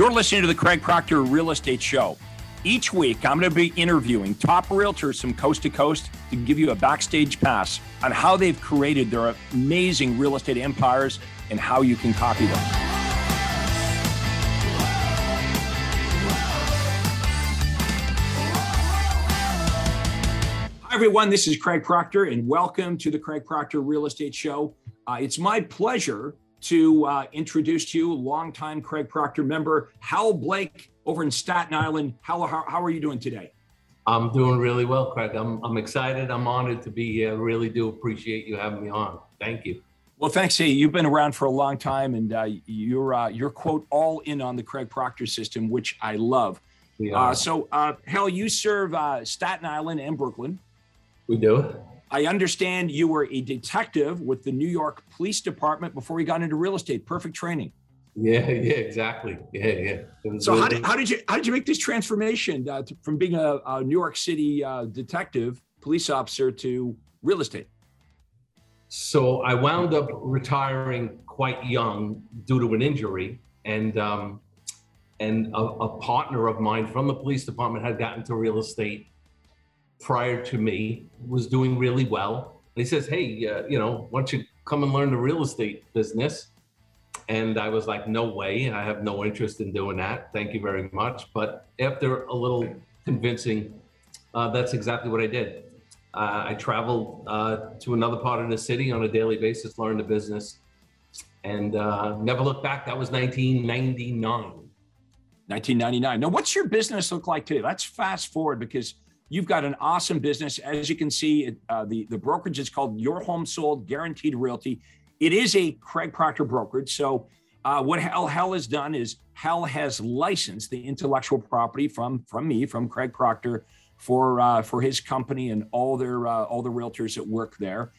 You're listening to the Craig Proctor Real Estate Show. Each week, I'm going to be interviewing top realtors from coast to coast to give you a backstage pass on how they've created their amazing real estate empires and how you can copy them. Hi, everyone. This is Craig Proctor, and welcome to the Craig Proctor Real Estate Show. Uh, it's my pleasure to uh, introduce to you longtime Craig Proctor member Hal Blake over in Staten Island. Hal, how, how are you doing today? I'm doing really well, Craig. I'm, I'm excited. I'm honored to be here. I Really do appreciate you having me on. Thank you. Well, thanks. Hey, you've been around for a long time, and uh, you're uh, you're quote all in on the Craig Proctor system, which I love. Uh, so, uh, Hal, you serve uh, Staten Island and Brooklyn. We do. I understand you were a detective with the New York Police Department before you got into real estate. Perfect training. Yeah, yeah, exactly. Yeah, yeah. So really- how, did, how did you how did you make this transformation uh, to, from being a, a, New York City uh, detective, police officer to real estate? So I wound up retiring quite young due to an injury, and um, and a, a partner of mine from the police department had gotten to real estate prior to me was doing really well. And he says, Hey, uh, you know, why don't you come and learn the real estate business? And I was like, No way. I have no interest in doing that. Thank you very much. But after a little convincing, uh, that's exactly what I did. Uh, I traveled uh, to another part of the city on a daily basis, learned the business, and uh, never looked back. That was 1999. 1999. Now, what's your business look like today? Let's fast forward because You've got an awesome business. As you can see, uh, the, the brokerage is called Your Home Sold Guaranteed Realty. It is a Craig Proctor brokerage. So, uh, what Hal, Hal has done is Hal has licensed the intellectual property from from me, from Craig Proctor, for uh, for his company and all their uh, all the realtors that work there.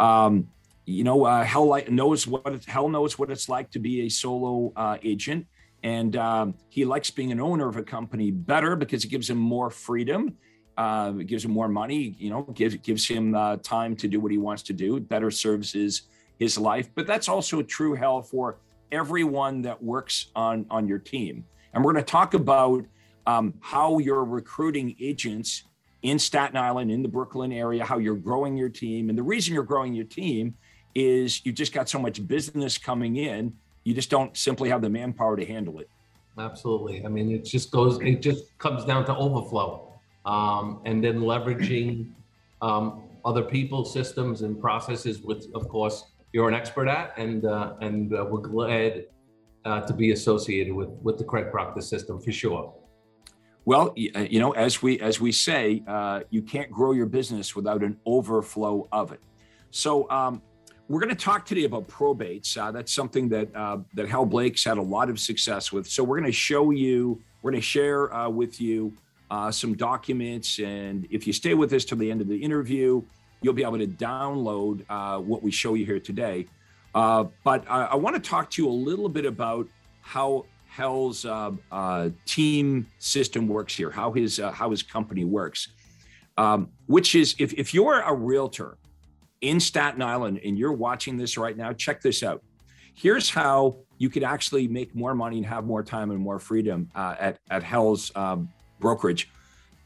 Um, you know, uh, Hal knows what it, Hal knows what it's like to be a solo uh, agent, and um, he likes being an owner of a company better because it gives him more freedom uh, gives him more money, you know, gives gives him uh, time to do what he wants to do, better serves his his life. But that's also true, Hal for everyone that works on on your team. And we're going to talk about um, how you're recruiting agents in Staten Island, in the Brooklyn area, how you're growing your team. And the reason you're growing your team is you just got so much business coming in, you just don't simply have the manpower to handle it. Absolutely. I mean, it just goes, it just comes down to overflow um, and then leveraging um, other people's systems and processes, which of course you're an expert at, and uh, and uh, we're glad uh, to be associated with with the Craig Proctor system for sure. Well, uh, you know, as we as we say, uh, you can't grow your business without an overflow of it. So. Um, we're going to talk today about probates. Uh, that's something that that Hal Blake's had a lot of success with. So we're going to show you, we're going to share with you uh, some documents. And if you stay with us till the end of the interview, you'll be able to download uh, what we show you here today. Uh, but I, I want to talk to you a little bit about how Hal's uh, uh, team system works here, how his uh, how his company works. Um, which is, if if you're a realtor in Staten Island and you're watching this right now, check this out. Here's how you could actually make more money and have more time and more freedom at at Hal's um, brokerage.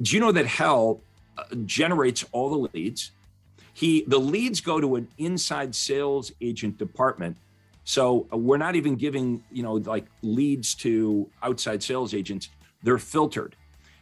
Do you know that Hal uh, generates all the leads? He the leads go to an inside sales agent department. So uh, we're not even giving, you know, like leads to outside sales agents. They're filtered.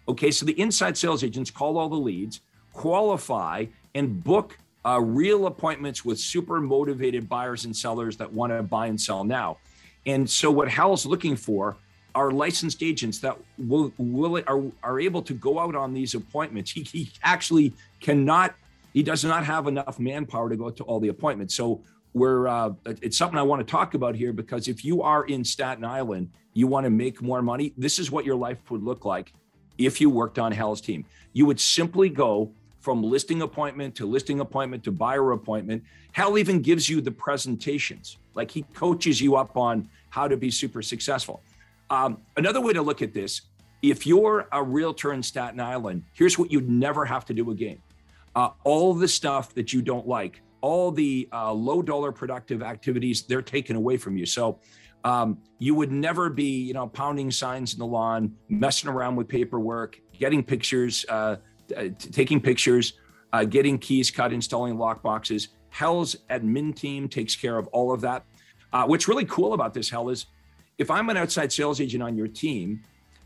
Okay, so the inside sales agents call all the leads, qualify, and book uh, real appointments with super motivated buyers and sellers that want to buy and sell now. And so what Hal's looking for are licensed agents that will will are are able to go out on these appointments. He he actually cannot. He does not have enough manpower to go to all the appointments. So we're uh, it's something I want to talk about here because if you are in Staten Island, you want to make more money. This is what your life would look like if you worked on Hal's team. You would simply go from listing appointment to listing appointment to buyer appointment. Hal even gives you the presentations. Like he coaches you up on how to be super successful. Um, another way to look at this if you're a realtor in Staten Island, here's what you'd never have to do again. Uh, all the stuff that you don't like, all the uh, low dollar productive activities, they're taken away from you. So um, you would never be, you know, pounding signs in the lawn, messing around with paperwork, getting pictures, uh, uh, taking pictures, uh, getting keys cut, installing lock boxes. Hal's admin team takes care of all of that. Uh, what's really cool about this, Hal, is if I'm an outside sales agent on your team,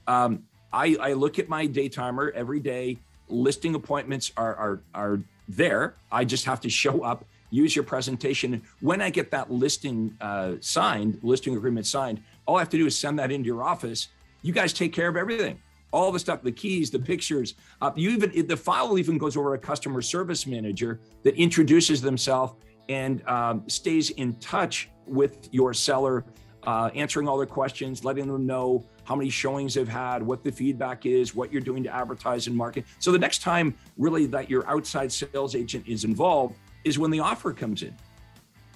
um, I, I, look at my day timer every day. Listing appointments are, are, are there. I just have to show up, use your presentation. When I get that listing uh, signed, listing agreement signed, all I have to do is send that into your office. You guys take care of everything all the stuff, the keys, the pictures. Uh, you even the file even goes over a customer service manager that introduces themselves and um, stays in touch with your seller, uh, answering all their questions, letting them know how many showings they've had, what the feedback is, what you're doing to advertise and market. So the next time, really, that your outside sales agent is involved is when the offer comes in.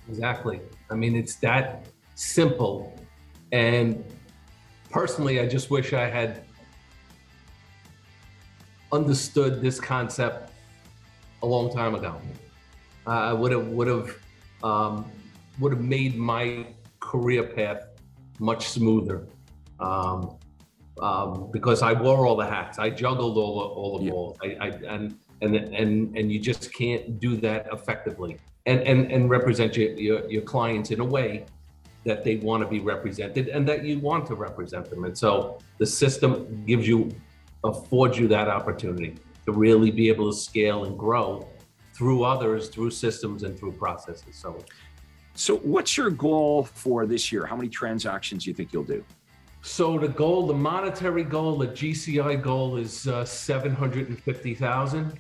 Exactly. I mean, it's that simple. And personally, I just wish I had understood this concept a long time ago. I would have would have um, would have made my career path much smoother um, um, because I wore all the hats. I juggled all the all the yeah. balls. I, I, and and and and you just can't do that effectively and and and represent your, your your clients in a way that they want to be represented and that you want to represent them. And so the system gives you affords you that opportunity to really be able to scale and grow through others, through systems, and through processes. So, so what's your goal for this year? How many transactions do you think you'll do? So the goal, the monetary goal, the GCI goal is uh, seven hundred and fifty thousand,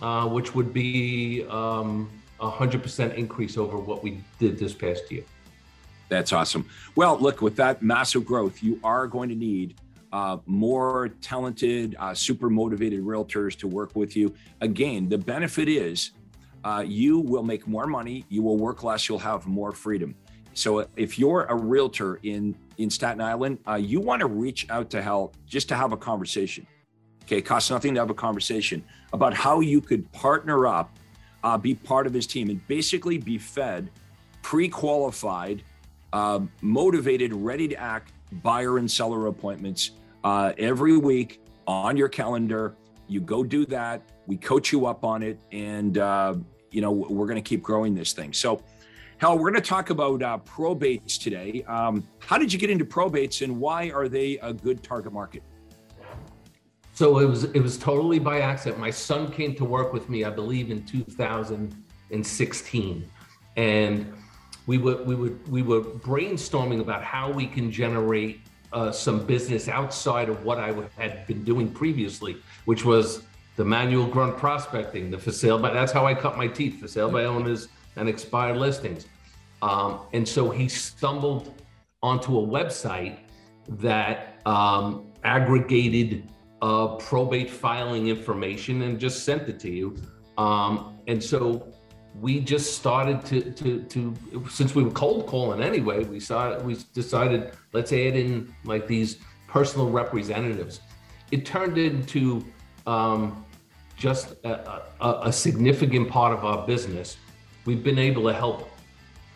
uh, which would be um, a hundred percent increase over what we did this past year. That's awesome. Well, look, with that massive growth, you are going to need uh, more talented, uh, super motivated realtors to work with you. Again, the benefit is uh, you will make more money, you will work less, you'll have more freedom. So if you're a realtor in in Staten Island, uh, you want to reach out to help just to have a conversation. Okay, it costs nothing to have a conversation about how you could partner up, uh, be part of his team, and basically be fed pre-qualified, uh, motivated, ready to act buyer and seller appointments uh, every week on your calendar. You go do that. We coach you up on it, and uh, you know we're going to keep growing this thing. So, Hal, we're going to talk about uh, probates today. Um, how did you get into probates, and why are they a good target market? So it was it was totally by accident. My son came to work with me, I believe, in 2016, and we were we were we were brainstorming about how we can generate uh, some business outside of what I had been doing previously, which was the manual grunt prospecting, the for sale by that's how I cut my teeth, for sale by owners and expired listings. Um, and so he stumbled onto a website that um, aggregated uh, probate filing information and just sent it to you. Um, and so we just started to to to since we were cold calling anyway we saw we decided let's add in like these personal representatives it turned into um, just a, a, a, significant part of our business we've been able to help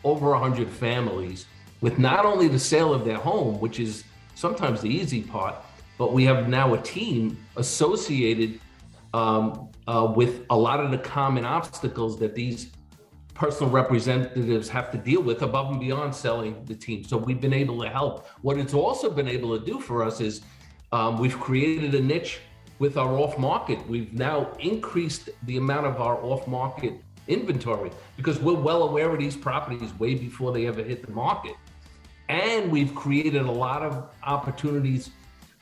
over 100 families with not only the sale of their home which is sometimes the easy part but we have now a team associated um, uh, with a lot of the common obstacles that these personal representatives have to deal with above and beyond selling the team. So we've been able to help. What it's also been able to do for us is um, we've created a niche with our off market. We've now increased the amount of our off market inventory because we're well aware of these properties way before they ever hit the market. And we've created a lot of opportunities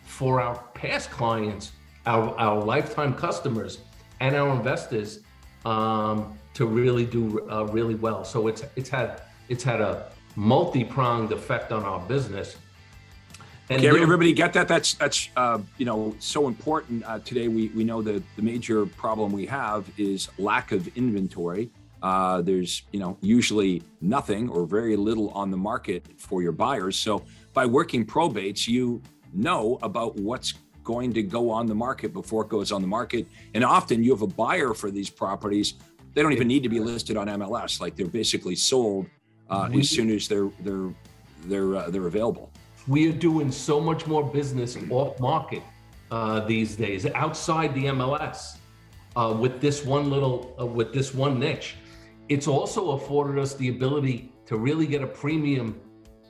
for our past clients, our, our lifetime customers, and our investors um, to really do uh, really well. So it's it's had it's had a multi-pronged effect on our business. And everybody get that? That's that's uh, you know so important uh, today. We we know that the major problem we have is lack of inventory. Uh, there's you know usually nothing or very little on the market for your buyers. So by working probates, you know about what's going to go on the market before it goes on the market. And often you have a buyer for these properties. They don't even need to be listed on MLS. Like they're basically sold uh, as soon as they're they're they're uh, they're available. We are doing so much more business off market uh, these days, outside the MLS, uh, with this one little uh, with this one niche. It's also afforded us the ability to really get a premium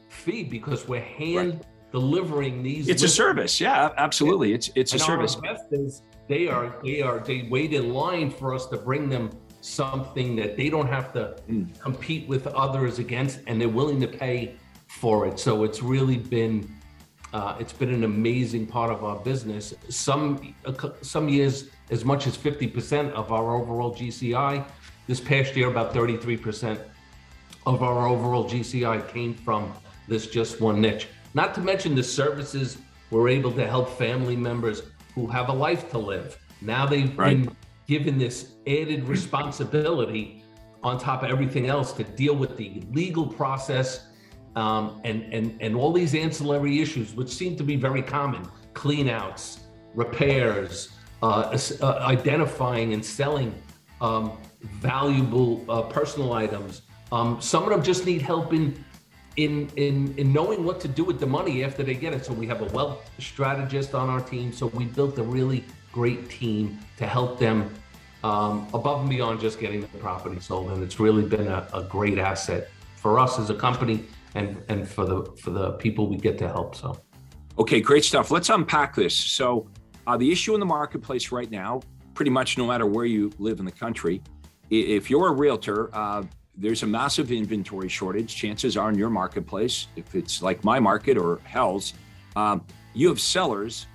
fee because we're hand right. delivering these. It's listings. a service, yeah, absolutely. It's it's and a service. investors, they are they are they wait in line for us to bring them something that they don't have to mm. compete with others against, and they're willing to pay for it. So it's really been uh, it's been an amazing part of our business. Some some years as much as 50% of our overall GCI. This past year, about 33% of our overall GCI came from this just one niche. Not to mention the services we're able to help family members who have a life to live. Now they've right. been given this added responsibility on top of everything else to deal with the legal process um, and, and, and all these ancillary issues, which seem to be very common cleanouts, repairs, uh, uh, identifying and selling um, valuable uh, personal items. Um, some of them just need help in, in, in, in knowing what to do with the money after they get it. So we have a wealth strategist on our team. So we built a really great team to help them um, above and beyond just getting the property sold. And it's really been a, a great asset for us as a company and and for the for the people we get to help. So, okay, great stuff. Let's unpack this. So, uh, the issue in the marketplace right now, pretty much no matter where you live in the country, if you're a realtor, uh, there's a massive inventory shortage. Chances are in your marketplace, if it's like my market or Hal's, um, you have sellers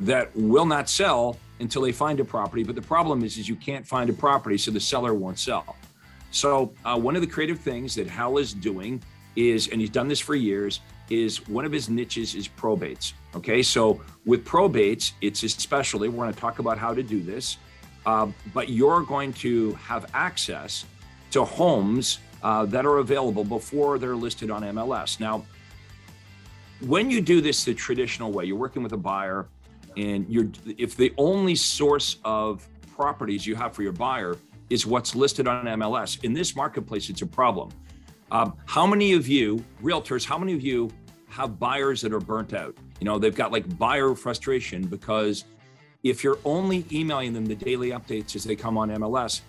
that will not sell until they find a property. But the problem is, is you can't find a property, so the seller won't sell. So uh, one of the creative things that Hal is doing is, and he's done this for years, is one of his niches is probates. Okay, so with probates, it's a specialty. We're going to talk about how to do this, uh, but you're going to have access to homes uh, that are available before they're listed on MLS. Now, when you do this the traditional way, you're working with a buyer, and you're if the only source of properties you have for your buyer is what's listed on MLS in this marketplace, it's a problem um, how many of you, realtors, how many of you have buyers that are burnt out? You know, they've got like buyer frustration because if you're only emailing them the daily updates as they come on MLS,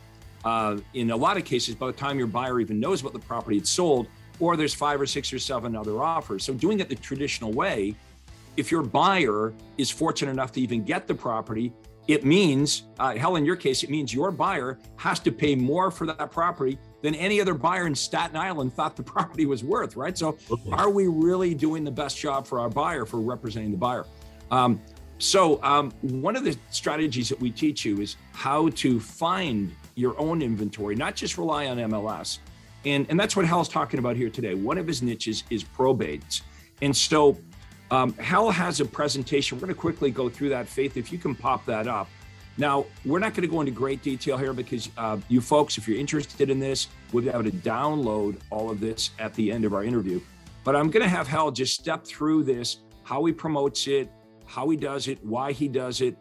uh, in a lot of cases, by the time your buyer even knows about the property it's sold, or there's five or six or seven other offers. So doing it the traditional way, if your buyer is fortunate enough to even get the property, it means, uh, Hal, in your case, it means your buyer has to pay more for that property than any other buyer in Staten Island thought the property was worth, right? So, are we really doing the best job for our buyer for representing the buyer? Um, so, um, one of the strategies that we teach you is how to find your own inventory, not just rely on MLS. And, and that's what Hal's talking about here today. One of his niches is probates. And so, um, Hal has a presentation. We're going to quickly go through that. Faith, if you can pop that up. Now, we're not going to go into great detail here because uh, you folks, if you're interested in this, we'll be able to download all of this at the end of our interview. But I'm going to have Hal just step through this, how he promotes it, how he does it, why he does it.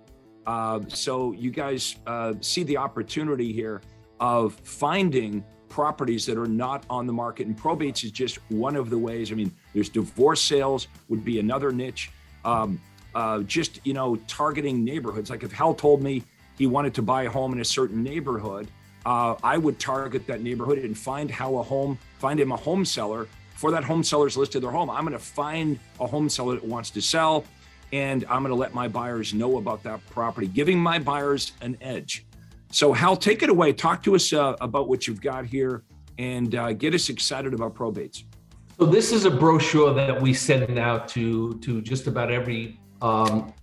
Uh, so you guys uh, see the opportunity here of finding properties that are not on the market. And probates is just one of the ways. I mean, there's divorce sales would be another niche. Um, uh, just you know targeting neighborhoods. Like if Hal told me he wanted to buy a home in a certain neighborhood, uh, I would target that neighborhood and find how a home, find him a home seller. For that home seller's listed their home, I'm going to find a home seller that wants to sell, and I'm going to let my buyers know about that property, giving my buyers an edge. So Hal, take it away. Talk to us uh, about what you've got here, and uh, get us excited about probates. So this is a brochure that we send out to to just about every um,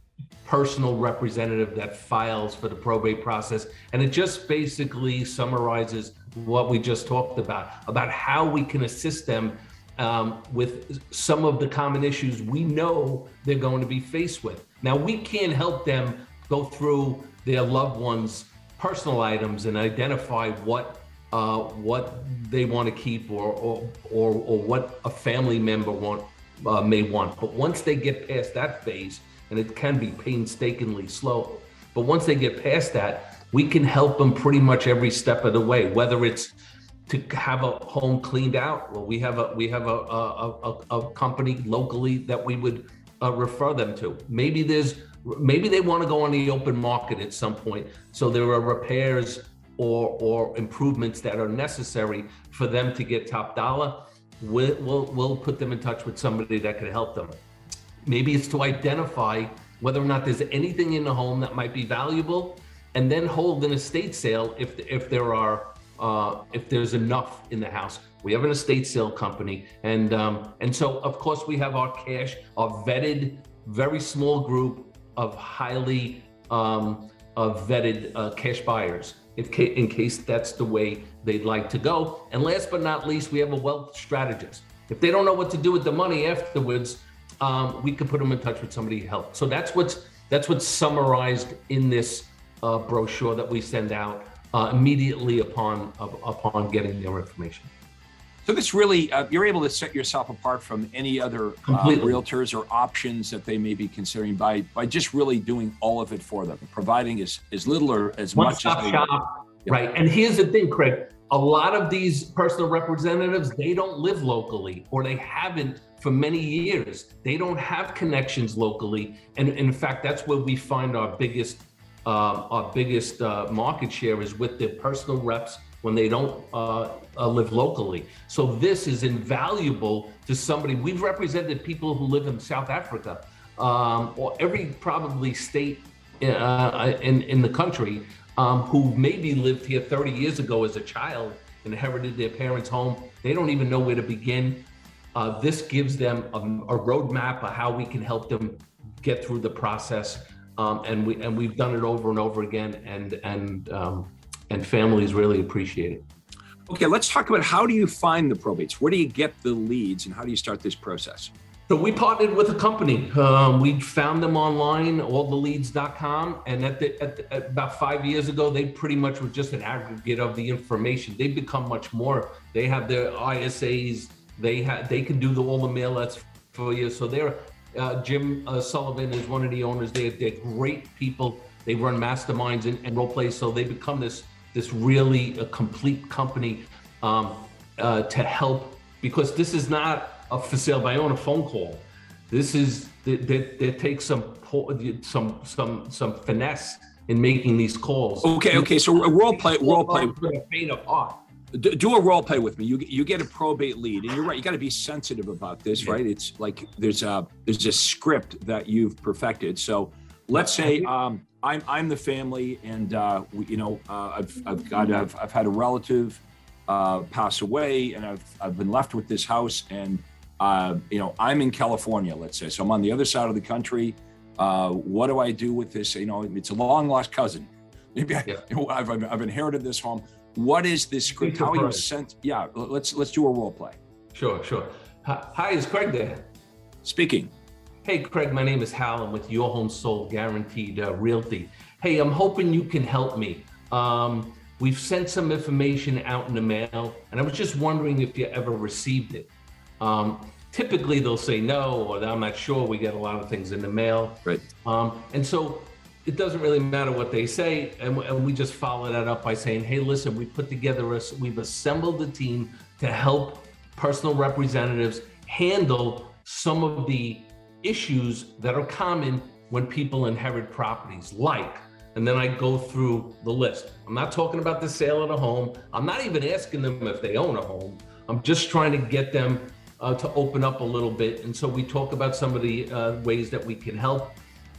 personal representative that files for the probate process. And it just basically summarizes what we just talked about, about how we can assist them um, with some of the common issues we know they're going to be faced with. Now, we can't help them go through their loved ones' personal items and identify what uh, what they want to keep or, or, or, or what a family member want, uh, may want. But once they get past that phase, and it can be painstakingly slow, but once they get past that, we can help them pretty much every step of the way, whether it's to have a home cleaned out. Well, we have a we have a a, a, a company locally that we would uh, refer them to. Maybe there's maybe they want to go on the open market at some point. So there are repairs or or improvements that are necessary for them to get top dollar. We'll, we'll, we'll put them in touch with somebody that can help them. Maybe it's to identify whether or not there's anything in the home that might be valuable, and then hold an estate sale if if there are uh, if there's enough in the house. We have an estate sale company, and um, and so of course we have our cash, our vetted, very small group of highly um, of vetted uh, cash buyers. In case that's the way they'd like to go. And last but not least, we have a wealth strategist. If they don't know what to do with the money afterwards, um, we can put them in touch with somebody to help. So that's what's that's what's summarized in this uh, brochure that we send out uh, immediately upon upon getting their information. So this really, uh, you're able to set yourself apart from any other uh, realtors or options that they may be considering by by just really doing all of it for them, providing as as little or as One much stop as they shop, right? And here's the thing, Craig. A lot of these personal representatives, they don't live locally, or they haven't for many years. They don't have connections locally, and in fact, that's where we find our biggest uh, our biggest uh, market share is with their personal reps when they don't uh, uh, live locally. So this is invaluable to somebody. We've represented people who live in South Africa um, or every probably state uh, in in the country um, who maybe lived here 30 years ago as a child, inherited their parents' home. They don't even know where to begin. Uh, this gives them a, a roadmap of how we can help them get through the process. Um, and we and we've done it over and over again, and and um, and families really appreciate it. Okay, let's talk about how do you find the probates? Where do you get the leads, and how do you start this process? So we partnered with a company. Um, we found them online, alltheleads.com, and at, the, at, the, at, about five years ago, they pretty much were just an aggregate of the information. They've become much more. They have their ISAs. They have they can do the, all the mail outs for you. So they're uh, Jim uh, Sullivan is one of the owners. They, they're great people. They run masterminds and, and role plays. So they become this this really a complete company um, uh, to help because this is not a for sale by owner phone call. This is they, they, they take some some some some finesse in making these calls. Okay, okay. So a role play, role play. A faint of do a role play with me. You you get a probate lead, and you're right. You got to be sensitive about this, yeah. right? It's like there's a there's a script that you've perfected. So let's say um, I'm I'm the family, and uh, we, you know uh, I've I've got I've, I've had a relative uh, pass away, and I've I've been left with this house, and uh, you know I'm in California. Let's say so I'm on the other side of the country. Uh, what do I do with this? You know, it's a long lost cousin. Maybe I, yeah. I've, I've inherited this home what is this script? How are you sent? Yeah, let's let's do a role play. Sure, sure. Hi, is Craig there? Speaking. Hey, Craig, my name is Hal. I'm with Your Home Sold Guaranteed uh, Realty. Hey, I'm hoping you can help me. Um, we've sent some information out in the mail, and I was just wondering if you ever received it. Um, typically, they'll say no, or I'm not sure. We get a lot of things in the mail. Right. Um, and so it doesn't really matter what they say. And, and, we just follow that up by saying, hey, listen, we put together a, we've assembled a team to help personal representatives handle some of the issues that are common when people inherit properties, like, and then I go through the list. I'm not talking about the sale of the home. I'm not even asking them if they own a home. I'm just trying to get them uh, to open up a little bit. And so we talk about some of the uh, ways that we can help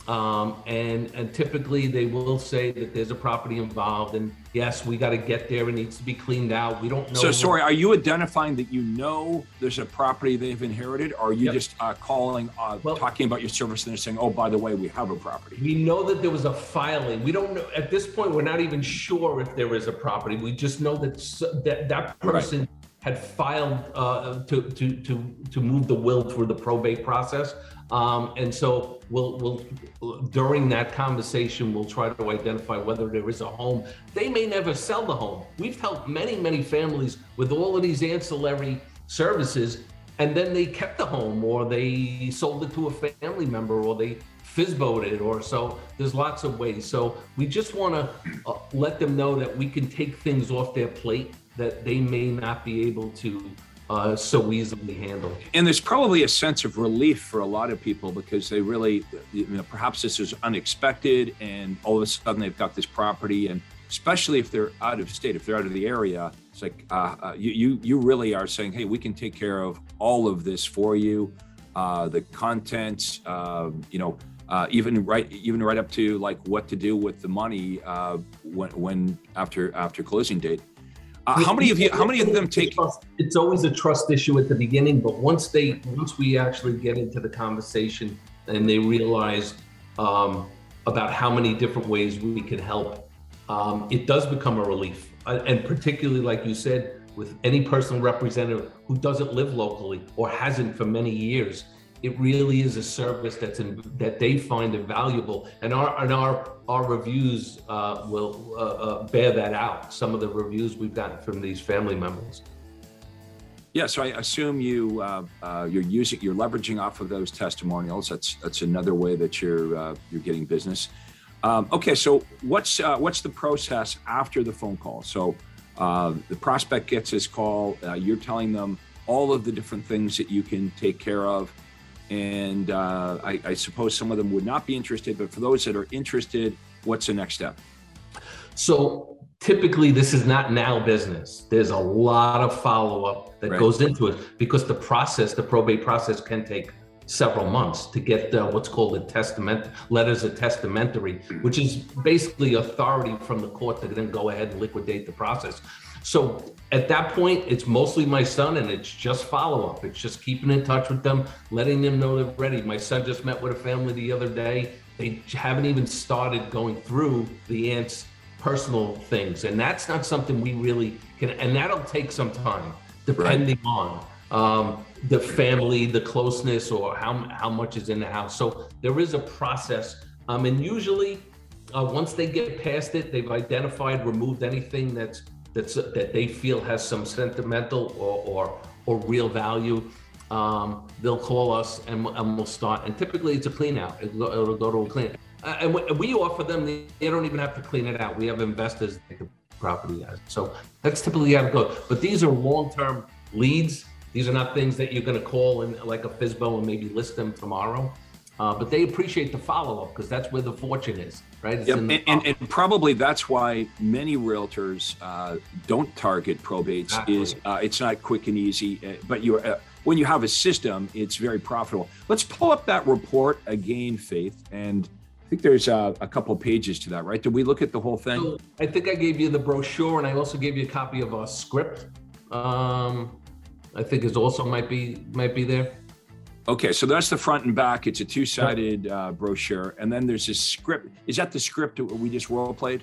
um, and, and typically they will say that there's a property involved and yes, we got to get there. It needs to be cleaned out. We don't know. So sorry, are you identifying that you know there's a property they've inherited? Or are you yep. just uh, calling, uh, well, talking about your service and they're saying, oh, by the way, we have a property? We know that there was a filing. We don't know, at this point, we're not even sure if there is a property. We just know that that, that person right. had filed uh, to, to, to, to move the will through the probate process. Um, and so we'll, we'll, during that conversation, we'll try to identify whether there is a home. They may never sell the home. We've helped many, many families with all of these ancillary services, and then they kept the home or they sold it to a family member or they FSBO'd it or so. There's lots of ways. So we just want to uh, let them know that we can take things off their plate that they may not be able to uh, so easily handled. And there's probably a sense of relief for a lot of people because they really, you know, perhaps this is unexpected, and all of a sudden they've got this property, and especially if they're out of state, if they're out of the area, it's like uh, uh, you, you you really are saying, hey, we can take care of all of this for you, uh, the contents, um, you know. Uh, even right, even right up to like what to do with the money uh, when, when after after closing date. Uh, how many of you? How many of them take? It's always a trust issue at the beginning, but once they, once we actually get into the conversation and they realize um, about how many different ways we can help, um, it does become a relief. Uh, and particularly, like you said, with any personal representative who doesn't live locally or hasn't for many years, it really is a service that's in, that they find valuable, and our and our our reviews uh, will uh, uh, bear that out. Some of the reviews we've gotten from these family members. Yeah, so I assume you uh, uh, you're using you're leveraging off of those testimonials. That's that's another way that you're uh, you're getting business. Um, okay, so what's what's the process after the phone call? So the prospect gets his call. you're telling them all of the different things that you can take care of and uh, I, I, suppose some of them would not be interested. But for those that are interested, what's the next step? So typically, this is not now business. There's a lot of follow up that right. goes into it because the process, the probate process, can take several months to get uh, what's called a testament letters of testamentary, which is basically authority from the court to then go ahead and liquidate the process. So at that point, it's mostly my son and it's just follow up. It's just keeping in touch with them, letting them know they're ready. My son just met with a family the other day. They haven't even started going through the aunt's personal things. And that's not something we really can, and that'll take some time depending right. on um, the family, the closeness, or how, how much is in the house. So there is a process. Um, and usually, uh, once they get past it, they've identified, removed anything that's that's that they feel has some sentimental or or, or real value, um, they'll call us and, and we'll start. And typically, it's a clean out. It'll, it'll go to a clean. Uh, and we offer them; they don't even have to clean it out. We have investors that the property as. So that's typically how it goes. But these are long-term leads. These are not things that you're going to call in like a FSBO and maybe list them tomorrow. Uh, but they appreciate the follow up because that's where the fortune is, right? Yep. And, and, and, probably that's why many realtors uh, don't target probates. Exactly. Is uh, it's not quick and easy, uh, but you uh, when you have a system, it's very profitable. Let's pull up that report again, Faith, and I think there's a, a couple pages to that, right? Did we look at the whole thing? So I think I gave you the brochure, and I also gave you a copy of our script. Um, I think is also might be might be there. Okay, so that's the front and back. It's a two-sided uh, brochure, and then there's this script. Is that the script that we just role played?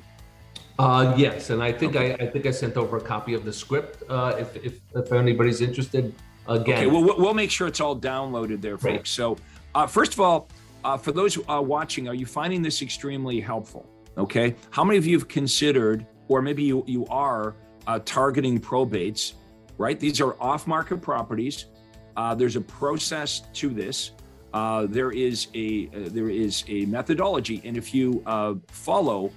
Uh, yes, and I think. I, I think I sent over a copy of the script. Uh, if, if if anybody's interested, again. Okay, well we'll make sure it's all downloaded there, folks. Right. So, uh, first of all, uh, for those uh, watching, are you finding this extremely helpful? Okay, how many of you have considered, or maybe you you are uh, targeting probates? Right, these are off-market properties uh, there's a process to this. Uh, there is a uh, there is a methodology, and if you uh, follow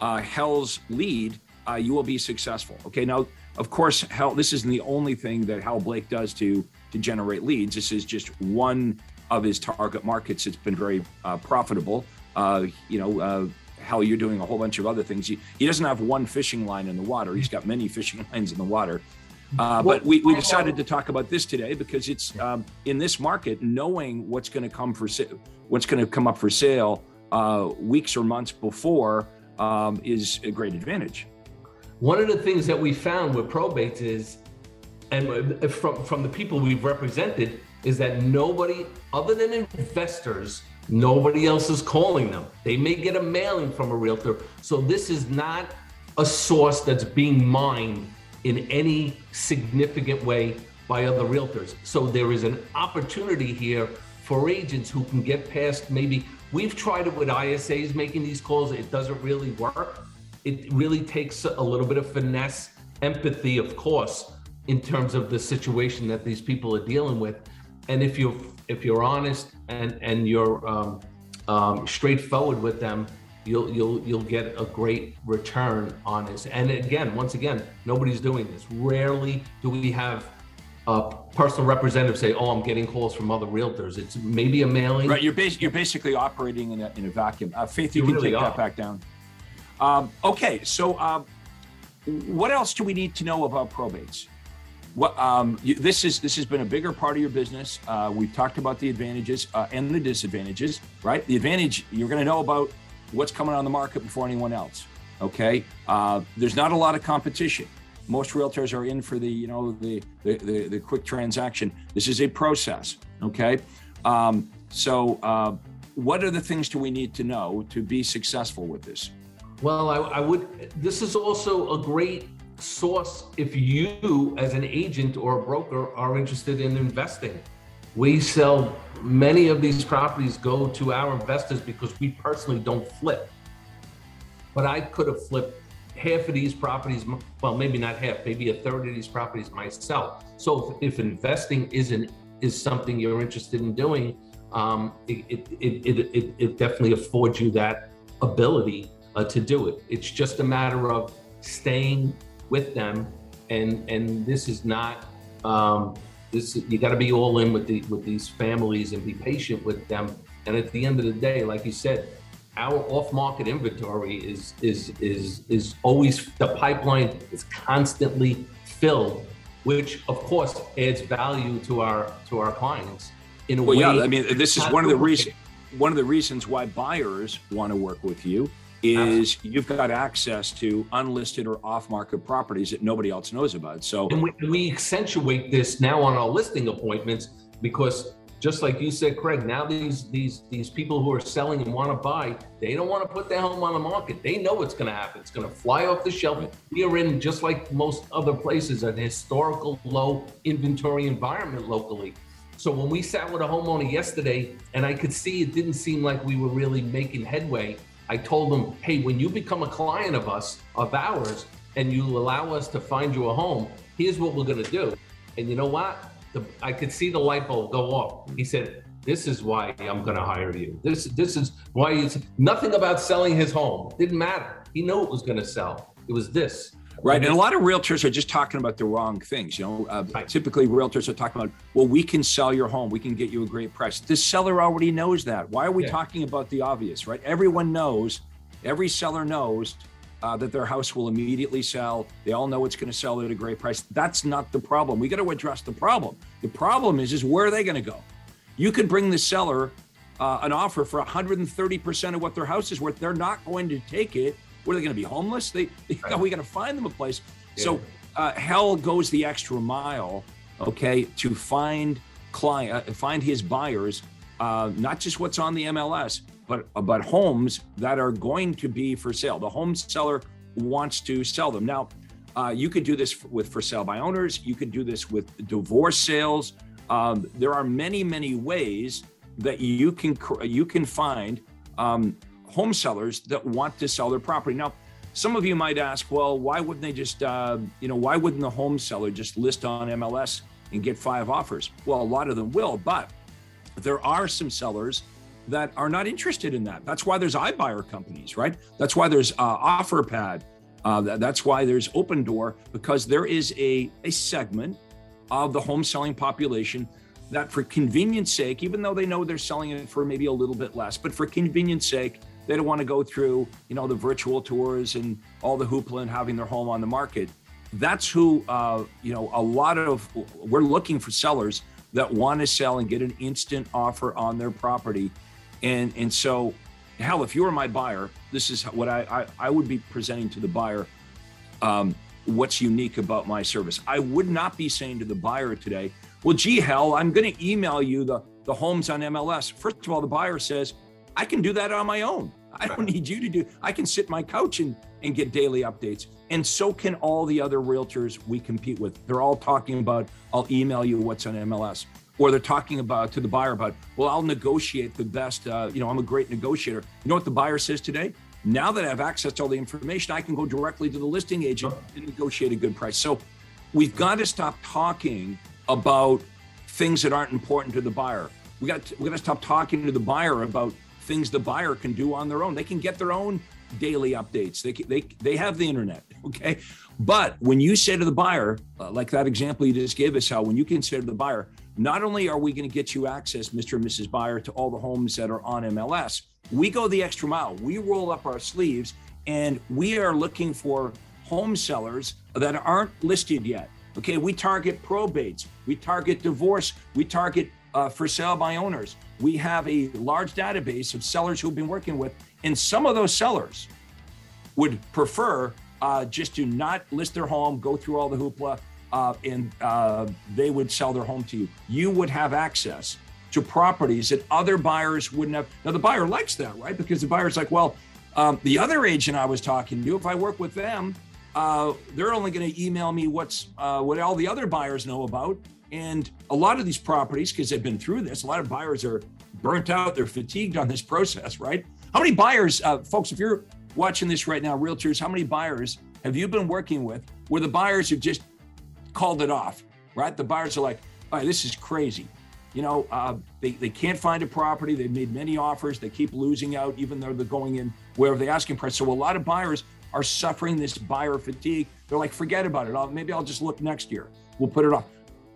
uh, Hal's lead, uh, you will be successful. Okay, now of course, Hal. This isn't the only thing that Hal Blake does to to generate leads. This is just one of his target markets. It's been very profitable. you know. Hal, you're doing a whole bunch of other things. He, he doesn't have one fishing line in the water. He's got many fishing lines in the water. Uh, but we, we decided to talk about this today because it's um, in this market, knowing what's going to come for what's going to come up for sale uh, weeks or months before um, is a great advantage. One of the things that we found with probates is, and from from the people we've represented, is that nobody other than investors, nobody else is calling them. They may get a mailing from a realtor, so this is not a source that's being mined in any significant way by other realtors. So there is an opportunity here for agents who can get past maybe we've tried it with ISAs making these calls, it doesn't really work. It really takes a little bit of finesse, empathy, of course, in terms of the situation that these people are dealing with. And if you're if you're honest and and you're um, um, straightforward with them, you'll you'll you'll get a great return on this. And again, once again, nobody's doing this. Rarely do we have a personal representative say, "Oh, I'm getting calls from other realtors." It's maybe a mailing. Right. You're, bas- you're basically operating in a, in a vacuum. Uh, Faith, you, You can really take are. that back down. Um, okay. So, um, what else do we need to know about probates? What um, you, this is this has been a bigger part of your business. Uh, we've talked about the advantages uh, and the disadvantages. Right. The advantage you're going to know about what's coming on the market before anyone else. Okay. Uh, there's not a lot of competition. Most realtors are in for the you know the the, the, the quick transaction. This is a process. Okay. Um, so, uh, what are the things do we need to know to be successful with this? Well, I, I would. This is also a great source if you, as an agent or a broker, are interested in investing. We sell many of these properties go to our investors because we personally don't flip. But I could have flipped half of these properties, well, maybe not half, maybe a third of these properties myself. So if, if investing isn't is something you're interested in doing, um, it, it, it, it, it, it definitely affords you that ability uh, to do it. It's just a matter of staying with them, and and this is not um, this. You got to be all in with the with these families and be patient with them. And at the end of the day, like you said, our off-market inventory is is is is always the pipeline is constantly filled, which of course adds value to our to our clients in a Well, way. yeah, I mean, this is one of the reasons. One of the reasons why buyers want to work with you is you've got access to unlisted or off-market properties that nobody else knows about. So, And we, we accentuate this now on our listing appointments because just like you said, Craig, now these these these people who are selling and want to buy, they don't want to put their home on the market. They know what's going to happen. It's going to fly off the shelf. We are in just like most other places, an historical low inventory environment locally. So when we sat with a homeowner yesterday, and I could see it didn't seem like we were really making headway. I told them, hey, when you become a client of us, of ours, and you allow us to find you a home, here's what we're gonna do. And you know what? The, I could see the light bulb go off. He said, this is why I'm gonna hire you. This this is why it's nothing about selling his home. Didn't matter. He knew it was gonna sell. It was this. Right, and a lot of realtors are just talking about the wrong things. You know, uh, Right. typically realtors are talking about, well, we can sell your home, we can get you a great price. The seller already knows that. Why are we Yeah. talking about the obvious? Right? Everyone knows. Every seller knows. Uh, that their house will immediately sell. They all know it's going to sell at a great price. That's not the problem. We got to address the problem. The problem is, is where are they going to go? You could bring the seller uh, an offer for 130% of what their house is worth. They're not going to take it. What are they going to be homeless? They, Right. we got to find them a place. So uh, Hal goes the extra mile, okay, to find client, uh, find his buyers, uh, not just what's on the MLS, but but homes that are going to be for sale. The home seller wants to sell them now. Uh, you could do this with for sale by owners. You could do this with divorce sales. Um, there are many, many ways that you can cr- you can find um, home sellers that want to sell their property. Now, some of you might ask, well, why wouldn't they just, uh, you know, why wouldn't the home seller just list on MLS and get five offers? Well, a lot of them will, but there are some sellers that are not interested in that. That's why there's iBuyer companies, right? That's why there's uh, OfferPad. Uh, that- that's why there's Opendoor because there is a, a segment of the home selling population that, for convenience sake, even though they know they're selling it for maybe a little bit less, but for convenience sake, they don't want to go through, you know, the virtual tours and all the hoopla and having their home on the market. That's who, uh, you know, a lot of we're looking for sellers that want to sell and get an instant offer on their property, and and so, Hal, if you were my buyer, this is what I I, I would be presenting to the buyer. Um, what's unique about my service? I would not be saying to the buyer today, well, gee, Hal, I'm going to email you the the homes on MLS. First of all, the buyer says, I can do that on my own. I don't need you to do. I can sit my couch and and get daily updates. And so can all the other realtors we compete with. They're all talking about, I'll email you what's on MLS. Or they're talking about to the buyer about, well, I'll negotiate the best. Uh, you know, I'm a great negotiator. You know what the buyer says today? Now that I have access to all the information, I can go directly to the listing agent and negotiate a good price. So we've got to stop talking about things that aren't important to the buyer. We got to, we got to stop talking to the buyer about things the buyer can do on their own. They can get their own daily updates. They they they have the internet. Okay, but when you say to the buyer, uh, like that example you just gave us, Hal when you can say to the buyer, not only are we going to get you access, Mr. and Mrs. Buyer, to all the homes that are on MLS, we go the extra mile. We roll up our sleeves and we are looking for home sellers that aren't listed yet. Okay, we target probates, we target divorce, we target uh, for sale by owners. We have a large database of sellers who've been working with, and some of those sellers would prefer uh, just to not list their home, go through all the hoopla, uh, and uh, they would sell their home to you. You would have access to properties that other buyers wouldn't have. Now, the buyer likes that, right? Because the buyer's like, well, um, the other agent I was talking to, if I work with them, uh, they're only going to email me what's uh, what all the other buyers know about. And a lot of these properties, because they've been through this, a lot of buyers are burnt out, they're fatigued on this process, right? How many buyers, uh, folks, if you're watching this right now, realtors, how many buyers have you been working with where the buyers have just called it off, right? The buyers are like, all right, this is crazy. You know, uh, they, they can't find a property. They've made many offers. They keep losing out, even though they're going in wherever the asking price. So a lot of buyers are suffering this buyer fatigue. They're like, forget about it. I'll, maybe I'll just look next year. We'll put it off.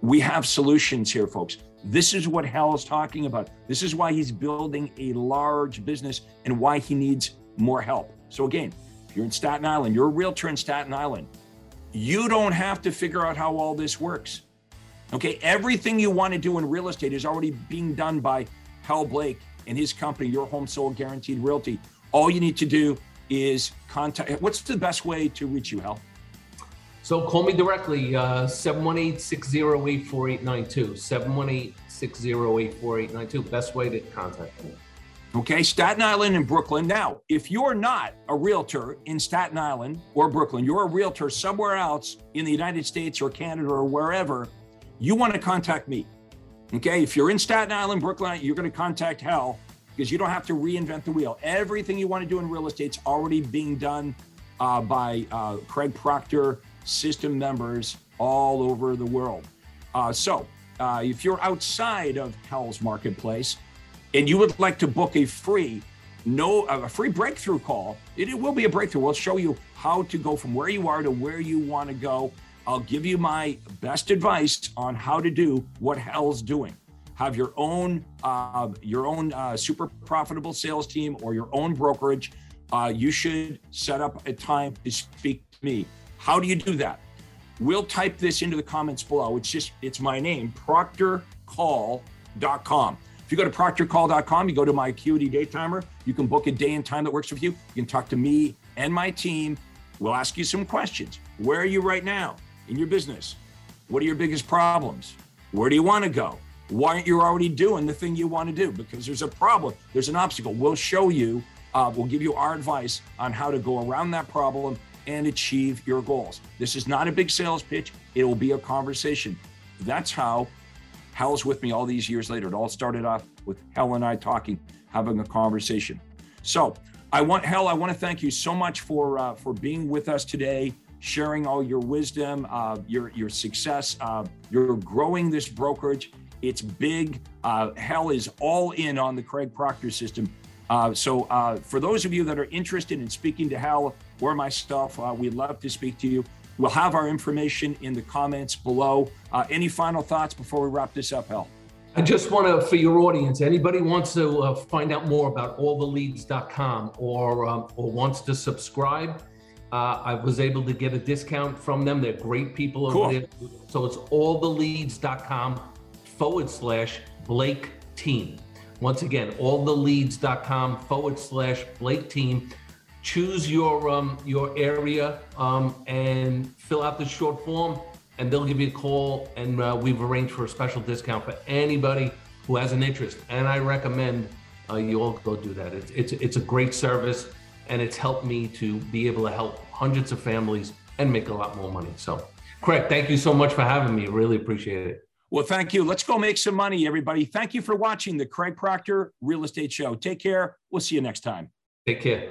We have solutions here, folks. This is what Hal is talking about. This is why he's building a large business and why he needs more help. So, again, if you're in Staten Island, you're a realtor in Staten Island, you don't have to figure out how all this works. Okay, everything you want to do in real estate is already being done by Hal Blake and his company, Your Home Sold Guaranteed Realty. All you need to do is contact. What's the best way to reach you, Hal? So call me directly, uh, 718-608-4892. 718-608-4892. Best way to contact me. Okay, Staten Island and Brooklyn. Now, if you're not a realtor in Staten Island or Brooklyn, you're a realtor somewhere else in the United States or Canada or wherever, you want to contact me. Okay, if you're in Staten Island, Brooklyn, you're going to contact Hal because you don't have to reinvent the wheel. Everything you want to do in real estate's already being done uh, by uh, Craig Proctor system members all over the world. Uh, so, uh, if you're outside of Hal's Marketplace and you would like to book a free no a free breakthrough call, it, it will be a breakthrough. We'll show you how to go from where you are to where you want to go. I'll give you my best advice on how to do what Hal's doing. Have your own uh, your own uh, super profitable sales team or your own brokerage. Uh, you should set up a time to speak to me. How do you do that? We'll type this into the comments below. It's just, it's my name, proctorcall.com. If you go to proctorcall.com, you go to my Acuity Day Timer, you can book a day and time that works with you. You can talk to me and my team. We'll ask you some questions. Where are you right now in your business? What are your biggest problems? Where do you want to go? Why aren't you already doing the thing you want to do? Because there's a problem, there's an obstacle. We'll show you, uh, we'll give you our advice on how to go around that problem and achieve your goals. This is not a big sales pitch, it will be a conversation. That's how Hal's with me all these years later. It all started off with Hal and I talking, having a conversation. So, I want Hal. I want to thank you so much for uh, for being with us today, sharing all your wisdom, uh, your your success. Uh, you're growing this brokerage. It's big. Uh, Hal is all in on the Craig Proctor system. Uh, so, uh, for those of you that are interested in speaking to Hal or myself, uh, we'd love to speak to you. We'll have our information in the comments below. Uh, any final thoughts before we wrap this up, Hal? I just want to, for your audience, anybody wants to uh, find out more about alltheleads.com or um, or wants to subscribe, uh, I was able to get a discount from them. They're great people over Cool. there. So it's alltheleads.com forward slash Blake Team. Once again, alltheleads.com forward slash Blake Team. Choose your um, your area um, and fill out the short form, and they'll give you a call. And uh, we've arranged for a special discount for anybody who has an interest. And I recommend uh, you all go do that. It's, it's it's a great service, and it's helped me to be able to help hundreds of families and make a lot more money. So, Craig, thank you so much for having me. Really appreciate it. Well, thank you. Let's go make some money, everybody. Thank you for watching the Craig Proctor Real Estate Show. Take care. We'll see you next time. Take care.